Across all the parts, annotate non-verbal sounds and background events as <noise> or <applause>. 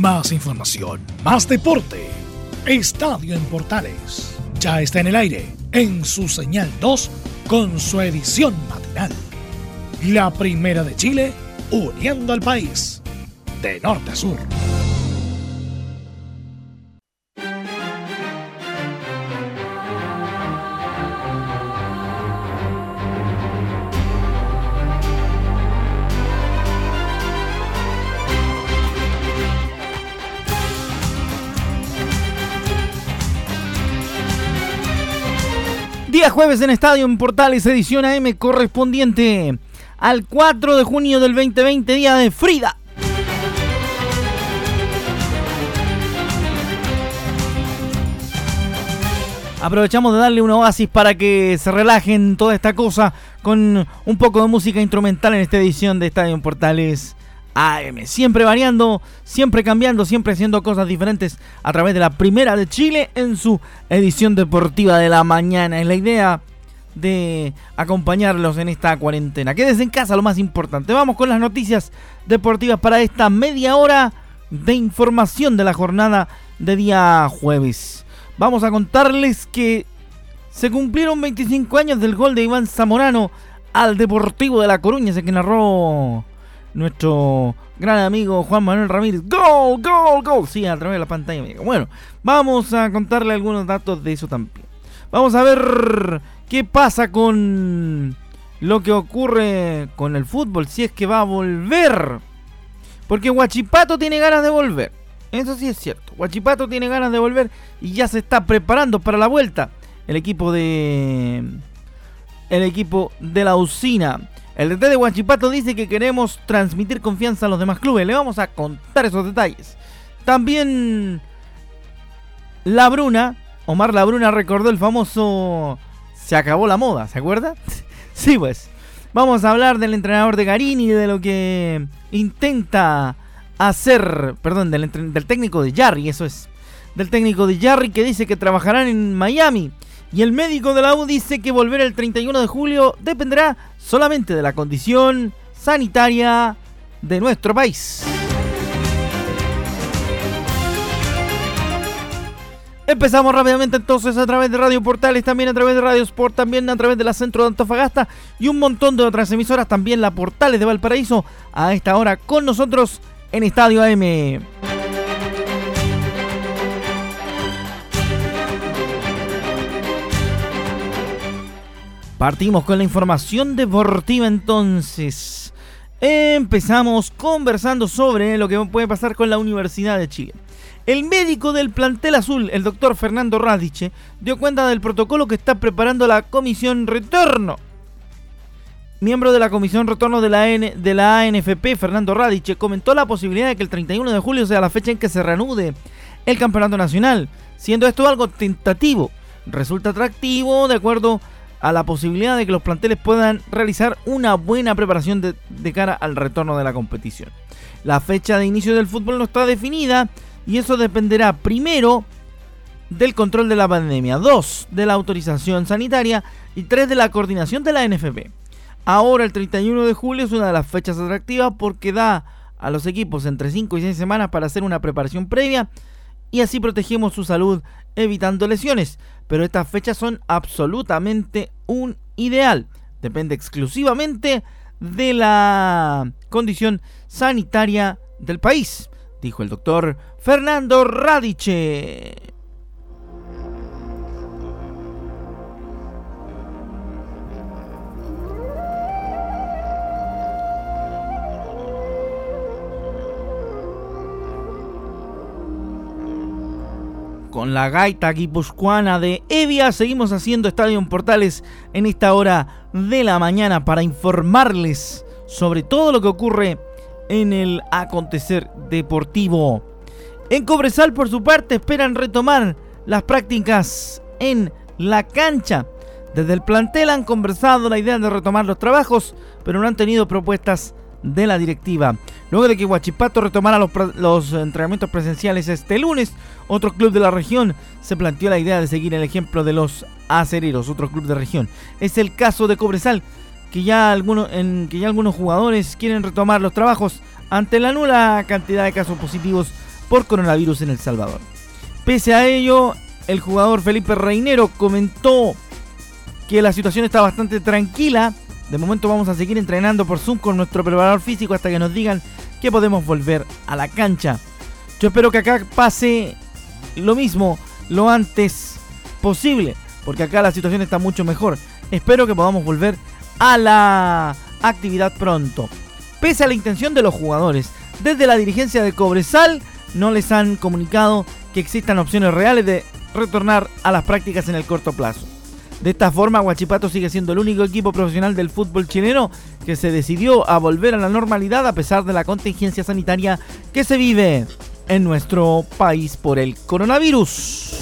Más información, más deporte. Estadio en Portales. Ya está en el aire, en su señal 2, con su edición matinal. La primera de Chile, uniendo al país, de norte a sur. Jueves en Estadio en Portales, edición AM correspondiente al 4 de junio del 2020, día de Frida. Aprovechamos de darle un oasis para que se relajen toda esta cosa con un poco de música instrumental en esta edición de Estadio en Portales AM. Siempre variando, siempre cambiando, siempre haciendo cosas diferentes a través de la primera de Chile en su edición deportiva de la mañana. Es la idea de acompañarlos en esta cuarentena. Quédense en casa, lo más importante. Vamos con las noticias deportivas para esta media hora de información de la jornada de día jueves. Vamos a contarles que se cumplieron 25 años del gol de Iván Zamorano al Deportivo de La Coruña, ese que narró nuestro gran amigo Juan Manuel Ramírez. ¡Gol, gol, gol! Sí, a través de la pantalla. Bueno, vamos a contarle algunos datos de eso también. Vamos a ver qué pasa con lo que ocurre con el fútbol, si es que va a volver. Porque Huachipato tiene ganas de volver. Eso sí es cierto. Huachipato tiene ganas de volver y ya se está preparando para la vuelta. El equipo de. El equipo de la usina. El DT de Huachipato dice que queremos transmitir confianza a los demás clubes. Le vamos a contar esos detalles. También La Bruna, Omar La Bruna recordó el famoso se acabó la moda, ¿se acuerda? <laughs> sí, pues. Vamos a hablar del entrenador de Garini, de lo que intenta hacer, perdón, del, del técnico de Jarry, eso es. Del técnico de Jarry que dice que trabajarán en Miami. Y el médico de la U dice que volver el 31 de julio dependerá solamente de la condición sanitaria de nuestro país. Empezamos rápidamente entonces a través de Radio Portales, también a través de Radio Sport, también a través de la Centro de Antofagasta y un montón de otras emisoras, también la Portales de Valparaíso, a esta hora con nosotros en Estadio AM. Partimos con la información deportiva entonces. Empezamos conversando sobre lo que puede pasar con la Universidad de Chile. El médico del plantel azul, el doctor Fernando Radiche, dio cuenta del protocolo que está preparando la Comisión Retorno. Miembro de la Comisión Retorno de la, la ANFP, Fernando Radiche, comentó la posibilidad de que el 31 de julio sea la fecha en que se reanude el Campeonato Nacional, siendo esto algo tentativo. Resulta atractivo de acuerdo a la posibilidad de que los planteles puedan realizar una buena preparación de, cara al retorno de la competición. La fecha de inicio del fútbol no está definida y eso dependerá primero del control de la pandemia, dos de la autorización sanitaria y tres de la coordinación de la NFP. Ahora el 31 de julio es una de las fechas atractivas porque da a los equipos entre 5 y 6 semanas para hacer una preparación previa y así protegemos su salud evitando lesiones pero estas fechas son absolutamente un ideal. Depende exclusivamente de la condición sanitaria del país, dijo el doctor Fernando Radiche. Con la gaita guipuzcoana de Evia. Seguimos haciendo Estadio Portales en esta hora de la mañana para informarles sobre todo lo que ocurre en el acontecer deportivo. En Cobresal, por su parte, esperan retomar las prácticas en la cancha. Desde el plantel han conversado la idea de retomar los trabajos, pero no han tenido propuestas de la directiva. Luego de que Huachipato retomara los, entrenamientos presenciales este lunes, otro club de la región se planteó la idea de seguir el ejemplo de los acereros, otro club de región. Es el caso de Cobresal, que ya, algunos, que ya algunos jugadores quieren retomar los trabajos ante la nula cantidad de casos positivos por coronavirus en El Salvador. Pese a ello, el jugador Felipe Reinero comentó que la situación está bastante tranquila. De momento vamos a seguir entrenando por Zoom con nuestro preparador físico hasta que nos digan que podemos volver a la cancha. Yo espero que acá pase lo mismo lo antes posible, porque acá la situación está mucho mejor. Espero que podamos volver a la actividad pronto. Pese a la intención de los jugadores, desde la dirigencia de Cobresal no les han comunicado que existan opciones reales de retornar a las prácticas en el corto plazo. De esta forma, Huachipato sigue siendo el único equipo profesional del fútbol chileno que se decidió a volver a la normalidad a pesar de la contingencia sanitaria que se vive en nuestro país por el coronavirus.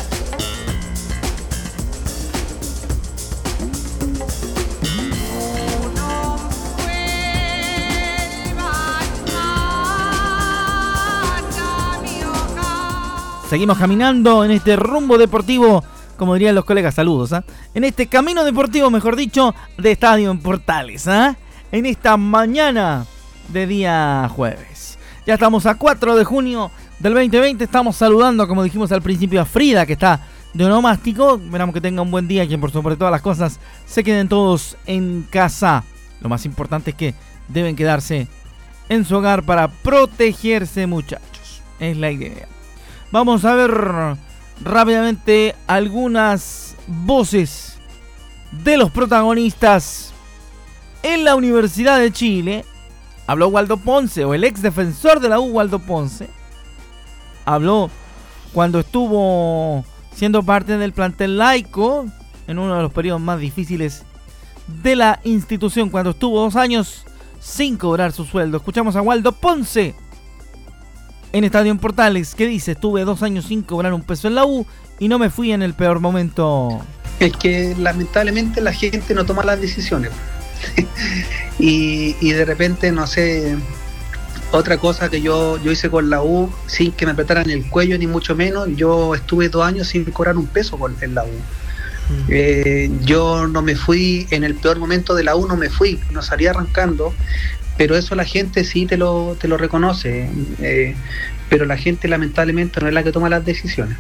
Seguimos caminando en este rumbo deportivo, como dirían los colegas, saludos, ¿ah? En este camino deportivo, mejor dicho, de Estadio en Portales, ¿ah? En esta mañana de día jueves. Ya estamos a 4 de junio del 2020, estamos saludando, como dijimos al principio, a Frida, que está de onomástico. Esperamos que tenga un buen día y que por sobre todas las cosas se queden todos en casa. Lo más importante es que deben quedarse en su hogar para protegerse, muchachos. Es la idea. Vamos a ver rápidamente algunas voces de los protagonistas en la Universidad de Chile. Habló Waldo Ponce, o el ex defensor de la U, Waldo Ponce. Habló cuando estuvo siendo parte del plantel laico en uno de los periodos más difíciles de la institución, cuando estuvo dos años sin cobrar su sueldo. Escuchamos a Waldo Ponce en Estadio en Portales, ¿qué dice? Estuve dos años sin cobrar un peso en la U y no me fui en el peor momento. Es que lamentablemente la gente no toma las decisiones. <laughs> y, de repente, no sé, otra cosa que yo, yo hice con la U sin que me apretaran el cuello ni mucho menos, yo estuve dos años sin cobrar un peso con, en la U. Mm. Eh, yo no me fui en el peor momento de la U, no me fui, no salí arrancando, pero eso la gente sí te lo, te lo reconoce, eh, pero la gente lamentablemente no es la que toma las decisiones.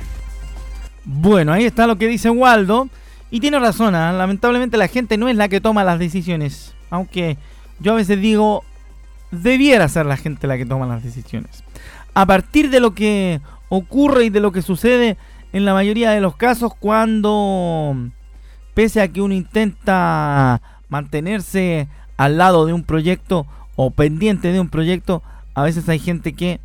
Bueno, ahí está lo que dice Waldo, y tiene razón, ¿ah? lamentablemente la gente no es la que toma las decisiones, aunque yo a veces digo, debiera ser la gente la que toma las decisiones. A partir de lo que ocurre y de lo que sucede en la mayoría de los casos cuando, pese a que uno intenta mantenerse al lado de un proyecto, o pendiente de un proyecto, a veces hay gente que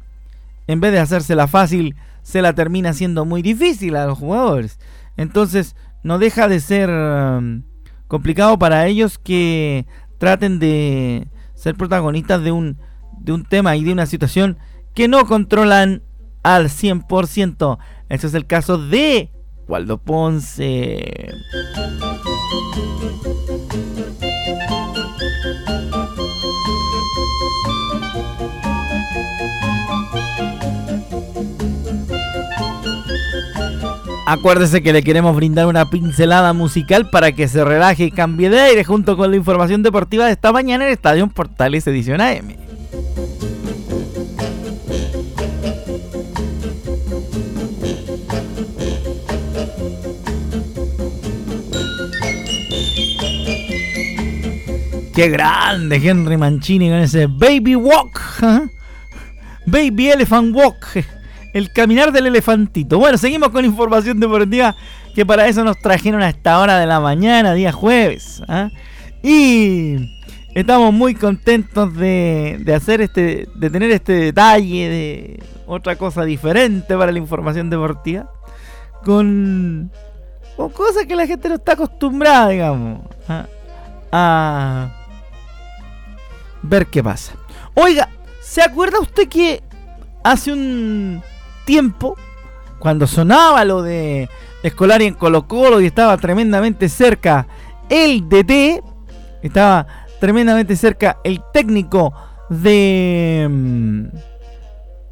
en vez de hacérsela fácil, se la termina haciendo muy difícil a los jugadores. Entonces, no deja de ser um, complicado para ellos que traten de ser protagonistas de un, de un tema y de una situación que no controlan al 100%. Ese es el caso de Waldo Ponce. Acuérdese que le queremos brindar una pincelada musical para que se relaje y cambie de aire junto con la información deportiva de esta mañana en el Estadio Portales Edición AM. Qué grande Henry Mancini con ese Baby Walk. ¿eh? Baby Elephant Walk el caminar del elefantito. Bueno, seguimos con información deportiva que para eso nos trajeron a esta hora de la mañana, día jueves. ¿ah? Y estamos muy contentos de, de, hacer este, de tener este detalle de otra cosa diferente para la información deportiva. Con, con cosas que la gente no está acostumbrada, digamos, ¿ah? a ver qué pasa. Oiga, ¿se acuerda usted que hace un tiempo, cuando sonaba lo de Escolari en Colo Colo y estaba tremendamente cerca el DT, estaba tremendamente cerca el técnico de mm,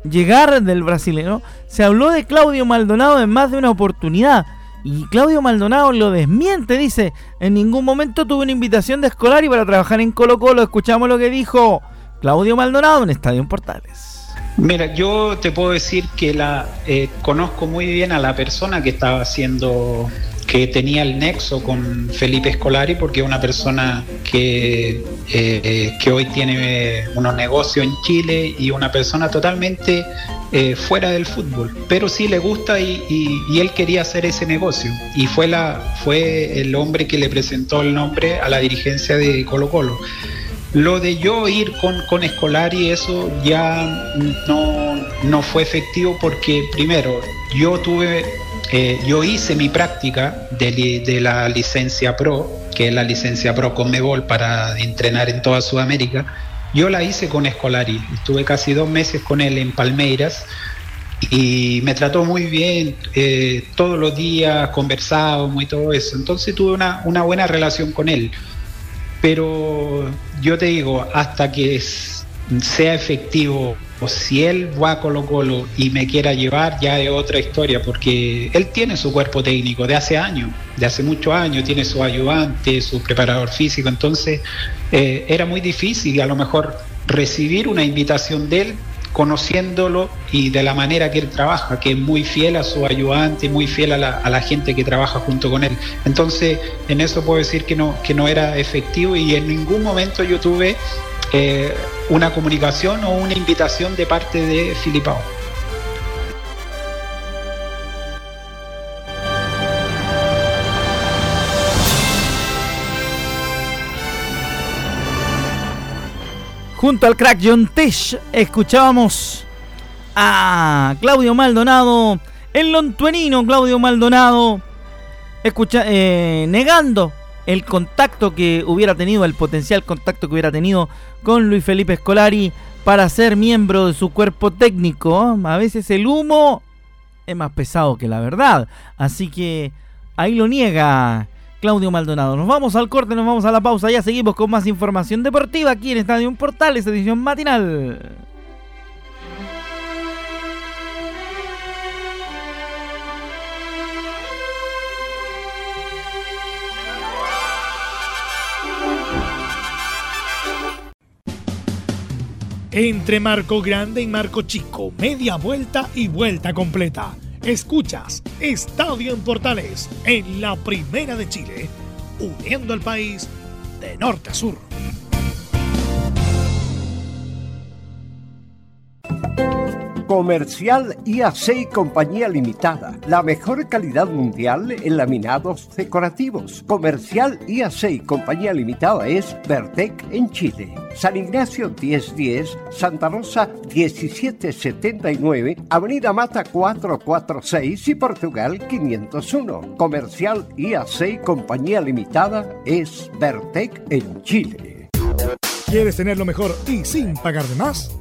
llegar del brasileño, se habló de Claudio Maldonado en más de una oportunidad. Y Claudio Maldonado lo desmiente, dice, en ningún momento tuve una invitación de Escolari para trabajar en Colo Colo. Escuchamos lo que dijo Claudio Maldonado en Estadio Portales. Mira, yo te puedo decir que la eh, conozco muy bien a la persona que estaba haciendo que tenía el nexo con Felipe Scolari porque es una persona que, eh, que hoy tiene unos negocios en Chile y una persona totalmente eh, fuera del fútbol, pero sí le gusta y, él quería hacer ese negocio y fue, la, fue el hombre que le presentó el nombre a la dirigencia de Colo Colo. Lo de yo ir con, con Escolari, eso ya no, no fue efectivo porque primero yo tuve eh, yo hice mi práctica de, la licencia Pro, que es la licencia Pro con Mebol para entrenar en toda Sudamérica. Yo la hice con Escolari. Estuve casi dos meses con él en Palmeiras y me trató muy bien. Eh, todos los días conversábamos y todo eso. Entonces tuve una, una buena relación con él. Pero yo te digo, hasta que sea efectivo o si él va a Colo Colo y me quiera llevar, ya es otra historia, porque él tiene su cuerpo técnico de hace años, de hace muchos años, tiene su ayudante, su preparador físico, entonces eh, era muy difícil a lo mejor recibir una invitación de él conociéndolo y de la manera que él trabaja, que es muy fiel a su ayudante, muy fiel a la, gente que trabaja junto con él. Entonces, en eso puedo decir que no, que no era efectivo y en ningún momento yo tuve eh, una comunicación o una invitación de parte de Filipao. Junto al crack John Tesh escuchábamos a Claudio Maldonado, el lontuenino Claudio Maldonado, escucha, eh, negando el contacto que hubiera tenido, el potencial contacto que hubiera tenido con Luis Felipe Scolari para ser miembro de su cuerpo técnico. A veces el humo es más pesado que la verdad. Así que ahí lo niega Claudio Maldonado. Nos vamos al corte, nos vamos a la pausa. Ya seguimos con más información deportiva aquí en Estadio Portales, edición matinal. Entre Marco Grande y Marco Chico, media vuelta y vuelta completa. Escuchas Estadio en Portales en la Primera de Chile, uniendo al país de norte a sur. Comercial IAC Compañía Limitada. La mejor calidad mundial en laminados decorativos. Comercial IAC Compañía Limitada es Vertec en Chile. San Ignacio 1010, Santa Rosa 1779, Avenida Mata 446 y Portugal 501. Comercial IAC Compañía Limitada es Vertec en Chile. ¿Quieres tener lo mejor y sin pagar de más?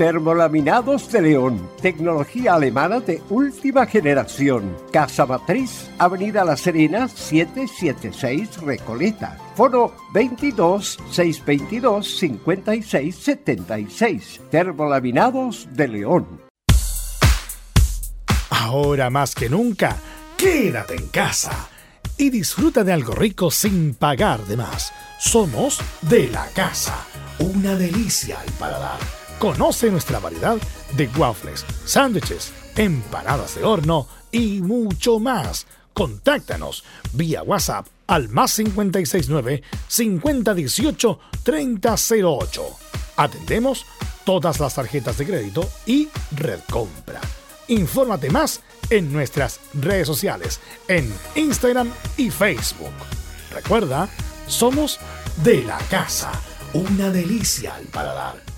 Termolaminados de León, tecnología alemana de última generación. Casa Matriz, Avenida La Serena, 776 Recoleta. Foro 22 622 56 76. Termolaminados de León. Ahora más que nunca, quédate en casa y disfruta de algo rico sin pagar de más. Somos de la casa, una delicia al paladar Conoce nuestra variedad de waffles, sándwiches, empanadas de horno y mucho más. Contáctanos vía WhatsApp al más 569 5018 3008. Atendemos todas las tarjetas de crédito y red compra. Infórmate más en nuestras redes sociales, en Instagram y Facebook. Recuerda, somos de la casa, una delicia al paladar.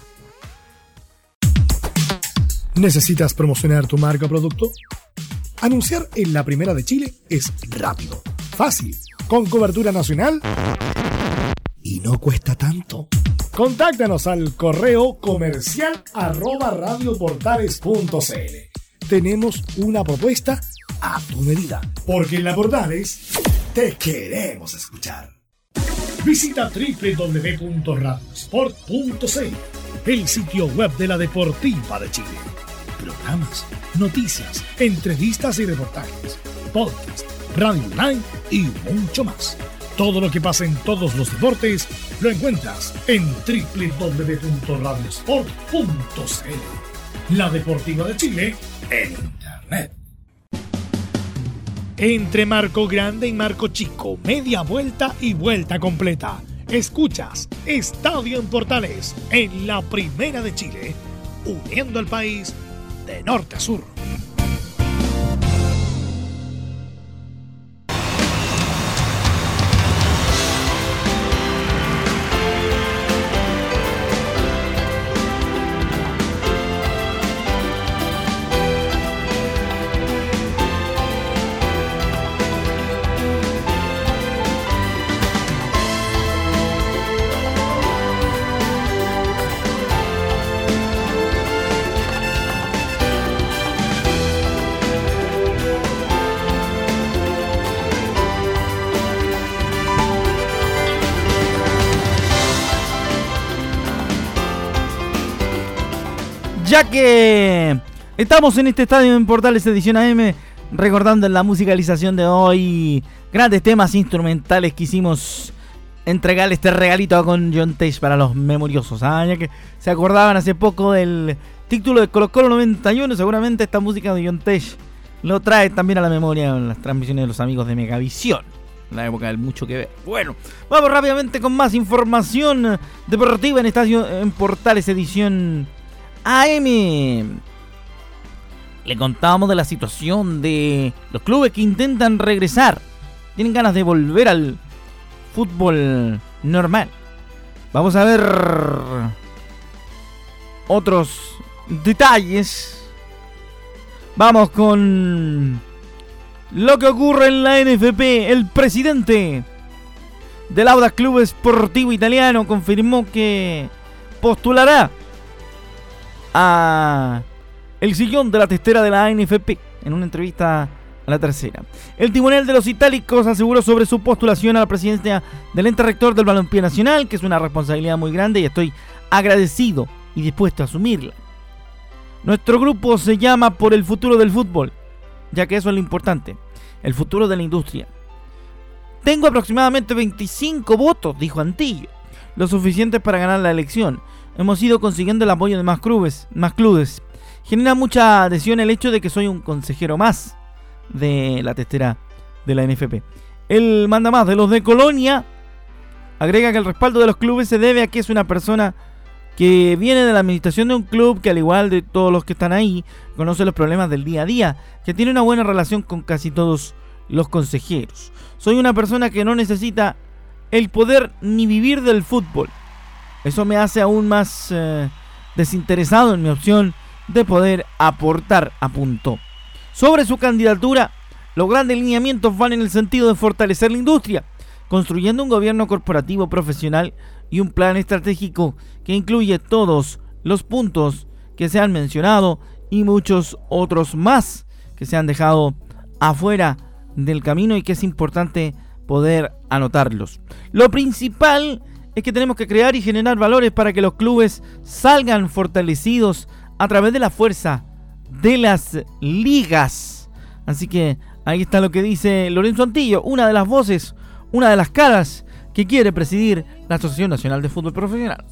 ¿Necesitas promocionar tu marca o producto? Anunciar en la primera de Chile es rápido, fácil, con cobertura nacional y no cuesta tanto. Contáctanos al correo comercial arroba radioportales.cl. Tenemos una propuesta a tu medida, porque en la Portales te queremos escuchar. Visita www.radiosport.cl, el sitio web de la Deportiva de Chile. Programas, noticias, entrevistas y reportajes, podcast, radio online y mucho más. Todo lo que pasa en todos los deportes lo encuentras en www.radiosport.cl. La Deportiva de Chile en Internet. Entre Marco Grande y Marco Chico, media vuelta y vuelta completa. Escuchas Estadio en Portales en la Primera de Chile, uniendo al país de norte a sur. Ya que estamos en este estadio en Portales Edición AM, recordando en la musicalización de hoy grandes temas instrumentales que hicimos entregar este regalito con John Tage para los memoriosos. ¿ah? Ya que se acordaban hace poco del título de Colo Colo 91, seguramente esta música de John Tage lo trae también a la memoria en las transmisiones de los amigos de Megavisión. La época del mucho que ver. Bueno, vamos rápidamente con más información deportiva en Estadio en Portales Edición AM. Le contábamos de la situación de los clubes que intentan regresar. Tienen ganas de volver al fútbol normal. Vamos a ver otros detalles. Vamos con lo que ocurre en la NFP. El presidente del Audax Club Esportivo Italiano confirmó que postulará a el sillón de la testera de la ANFP en una entrevista a la tercera. El timonel de los itálicos aseguró sobre su postulación a la presidencia del ente rector del Balompié Nacional, que es una responsabilidad muy grande y estoy agradecido y dispuesto a asumirla. Nuestro grupo se llama Por el futuro del fútbol, ya que eso es lo importante, el futuro de la industria. Tengo aproximadamente 25 votos, dijo Antillo, lo suficiente para ganar la elección hemos ido consiguiendo el apoyo de más clubes, más clubes. Genera mucha adhesión el hecho de que soy un consejero más de la testera de la NFP. El manda más de los de Colonia agrega que el respaldo de los clubes se debe a que es una persona que viene de la administración de un club que al igual de todos los que están ahí, conoce los problemas del día a día, que tiene una buena relación con casi todos los consejeros. Soy una persona que no necesita el poder ni vivir del fútbol. Eso me hace aún más eh, desinteresado en mi opción de poder aportar, apuntó. Sobre su candidatura, los grandes lineamientos van en el sentido de fortalecer la industria, construyendo un gobierno corporativo profesional y un plan estratégico que incluye todos los puntos que se han mencionado y muchos otros más que se han dejado afuera del camino y que es importante poder anotarlos. Lo principal es que tenemos que crear y generar valores para que los clubes salgan fortalecidos a través de la fuerza de las ligas. Así que ahí está lo que dice Lorenzo Antillo, una de las voces, una de las caras que quiere presidir la Asociación Nacional de Fútbol Profesional.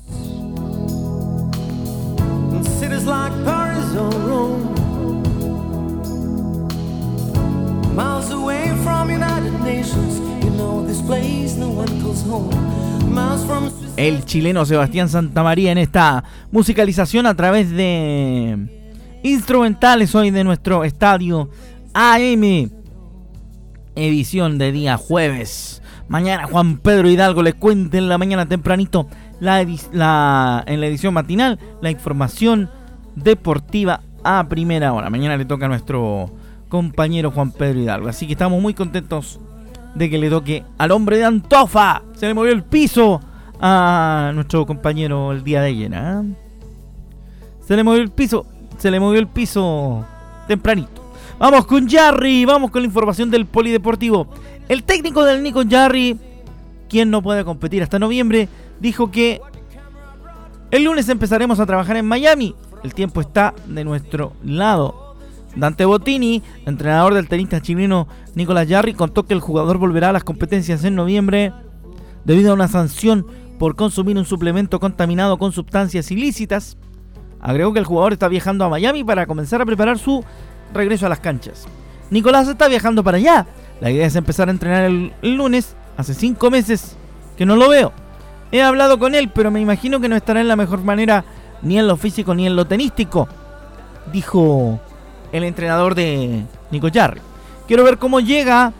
El chileno Sebastián Santamaría en esta musicalización a través de instrumentales hoy de nuestro estadio AM. Edición de día jueves. Mañana Juan Pedro Hidalgo le cuente en la mañana tempranito la, en la edición matinal la información deportiva a primera hora. Mañana le toca a nuestro compañero Juan Pedro Hidalgo. Así que estamos muy contentos de que le toque al hombre de Antofa. Se le movió el piso a nuestro compañero el día de ayer. ¿ah? Se le movió el piso. Se le movió el piso tempranito. Vamos con Jarry. Vamos con la información del polideportivo. El técnico del Nico Jarry quien no puede competir hasta noviembre, dijo que el lunes empezaremos a trabajar en Miami. El tiempo está de nuestro lado. Dante Bottini, entrenador del tenista chileno Nicolás Jarry, contó que el jugador volverá a las competencias en noviembre debido a una sanción por consumir un suplemento contaminado con sustancias ilícitas. Agregó que el jugador está viajando a Miami para comenzar a preparar su regreso a las canchas. Nicolás está viajando para allá. La idea es empezar a entrenar el, lunes. Hace cinco meses que no lo veo. He hablado con él, pero me imagino que no estará en la mejor manera ni en lo físico ni en lo tenístico. Dijo el entrenador de Nico Jarry. Quiero ver cómo llega.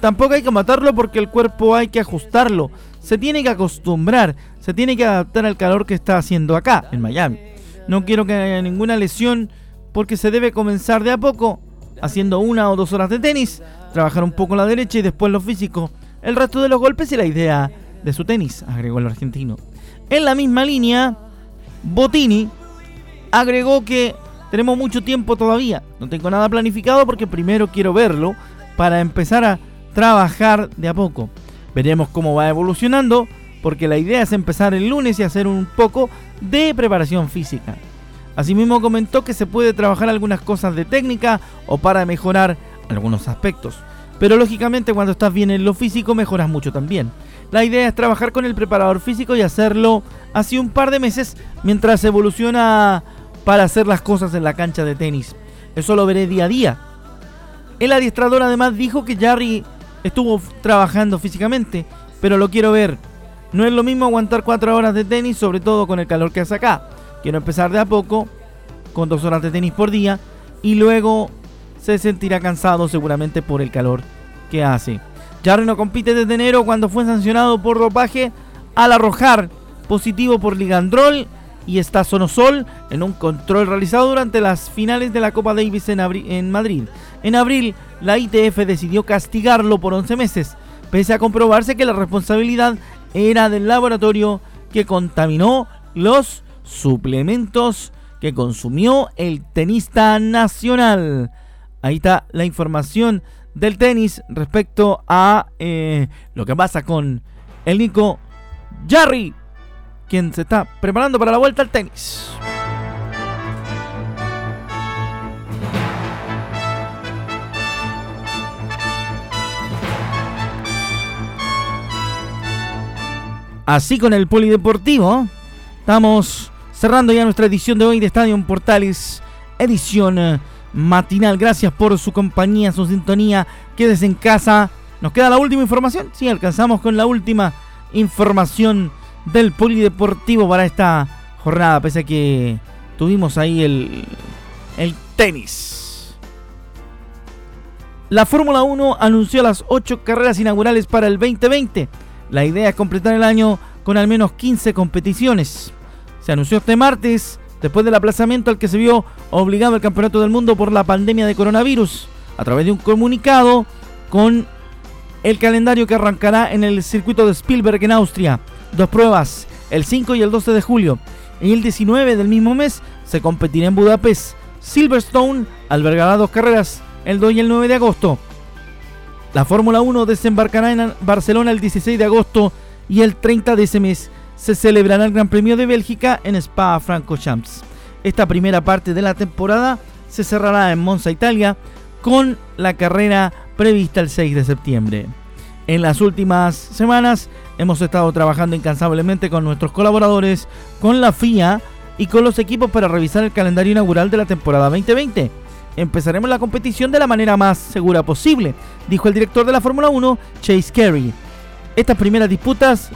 Tampoco hay que matarlo porque el cuerpo hay que ajustarlo. Se tiene que acostumbrar. Se tiene que adaptar al calor que está haciendo acá, en Miami. No quiero que haya ninguna lesión porque se debe comenzar de a poco, haciendo una o dos horas de tenis, trabajar un poco la derecha y después lo físico. El resto de los golpes y la idea de su tenis, agregó el argentino. En la misma línea, Botini agregó que tenemos mucho tiempo todavía. No tengo nada planificado porque primero quiero verlo para empezar a trabajar de a poco. Veremos cómo va evolucionando porque la idea es empezar el lunes y hacer un poco de preparación física. Asimismo comentó que se puede trabajar algunas cosas de técnica o para mejorar algunos aspectos. Pero lógicamente cuando estás bien en lo físico mejoras mucho también. La idea es trabajar con el preparador físico y hacerlo así un par de meses mientras evoluciona para hacer las cosas en la cancha de tenis. Eso lo veré día a día. El adiestrador además dijo que Jarry estuvo trabajando físicamente, pero lo quiero ver. No es lo mismo aguantar cuatro horas de tenis, sobre todo con el calor que hace acá. Quiero empezar de a poco, con dos horas de tenis por día, y luego se sentirá cansado seguramente por el calor que hace. Jarry no compite desde enero cuando fue sancionado por dopaje al arrojar positivo por ligandrol y estazonosol en un control realizado durante las finales de la Copa Davis en, en Madrid. En abril, la ITF decidió castigarlo por 11 meses, pese a comprobarse que la responsabilidad era del laboratorio que contaminó los suplementos que consumió el tenista nacional. Ahí está la información del tenis respecto a eh, lo que pasa con el Nico Jarry, quien se está preparando para la vuelta al tenis. Así con el polideportivo, estamos cerrando ya nuestra edición de hoy de Estadio Portales, edición eh, matinal. Gracias por su compañía, su sintonía. Quédese en casa. ¿Nos queda la última información? Sí, alcanzamos con la última información del polideportivo para esta jornada, pese a que tuvimos ahí el, el tenis. La Fórmula 1 anunció las 8 carreras inaugurales para el 2020 la idea es completar el año con al menos 15 competiciones. Se anunció este martes, después del aplazamiento al que se vio obligado el Campeonato del Mundo por la pandemia de coronavirus, a través de un comunicado con el calendario que arrancará en el circuito de Spielberg en Austria. Dos pruebas, el 5 y el 12 de julio. Y el 19 del mismo mes se competirá en Budapest. Silverstone albergará dos carreras, el 2 y el 9 de agosto. La Fórmula 1 desembarcará en Barcelona el 16 de agosto y el 30 de ese mes se celebrará el Gran Premio de Bélgica en Spa-Francorchamps. Esta primera parte de la temporada se cerrará en Monza, Italia, con la carrera prevista el 6 de septiembre. En las últimas semanas hemos estado trabajando incansablemente con nuestros colaboradores, con la FIA y con los equipos para revisar el calendario inaugural de la temporada 2020 empezaremos la competición de la manera más segura posible, dijo el director de la Fórmula 1, Chase Carey. Estas primeras disputas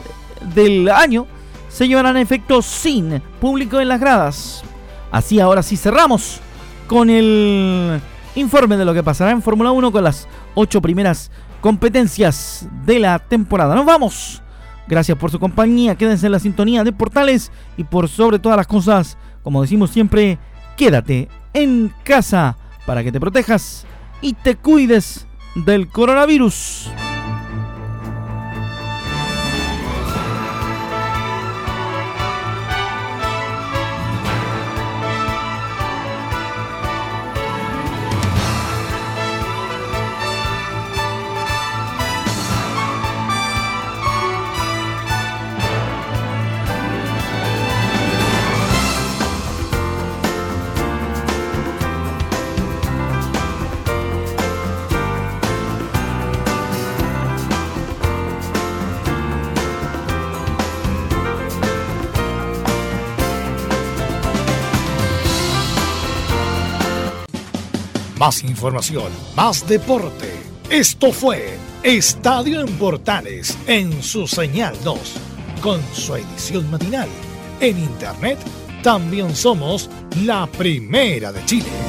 del año se llevarán a efecto sin público en las gradas. Así ahora sí cerramos con el informe de lo que pasará en Fórmula 1 con las ocho primeras competencias de la temporada. Nos vamos. Gracias por su compañía. Quédense en la sintonía de Portales y por sobre todas las cosas, como decimos siempre, quédate en casa para que te protejas y te cuides del coronavirus. Más información, más deporte. Esto fue Estadio en Portales en su señal 2, con su edición matinal. En internet también somos la primera de Chile.